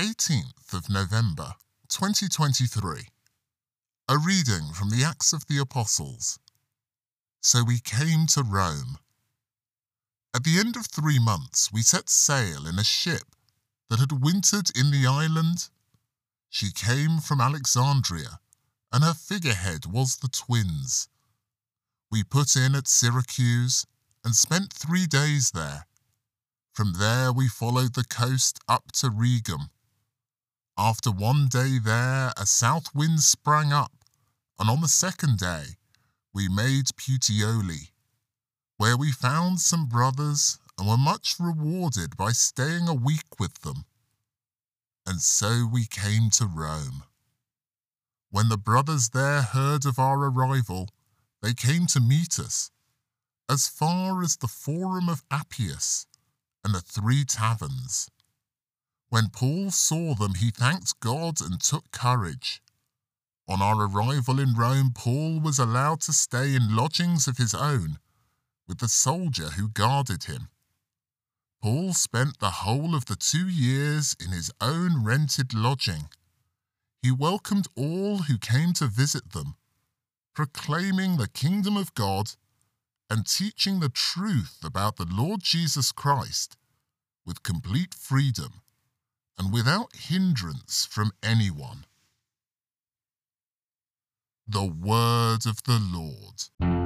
18th of November 2023. A reading from the Acts of the Apostles. So we came to Rome. At the end of three months, we set sail in a ship that had wintered in the island. She came from Alexandria, and her figurehead was the twins. We put in at Syracuse and spent three days there. From there we followed the coast up to Rhegium. After one day there, a south wind sprang up, and on the second day we made Puteoli, where we found some brothers and were much rewarded by staying a week with them. And so we came to Rome. When the brothers there heard of our arrival, they came to meet us, as far as the Forum of Appius and the Three Taverns. When Paul saw them, he thanked God and took courage. On our arrival in Rome, Paul was allowed to stay in lodgings of his own with the soldier who guarded him. Paul spent the whole of the two years in his own rented lodging. He welcomed all who came to visit them, proclaiming the kingdom of God and teaching the truth about the Lord Jesus Christ with complete freedom and without hindrance from anyone. The Word of the Lord.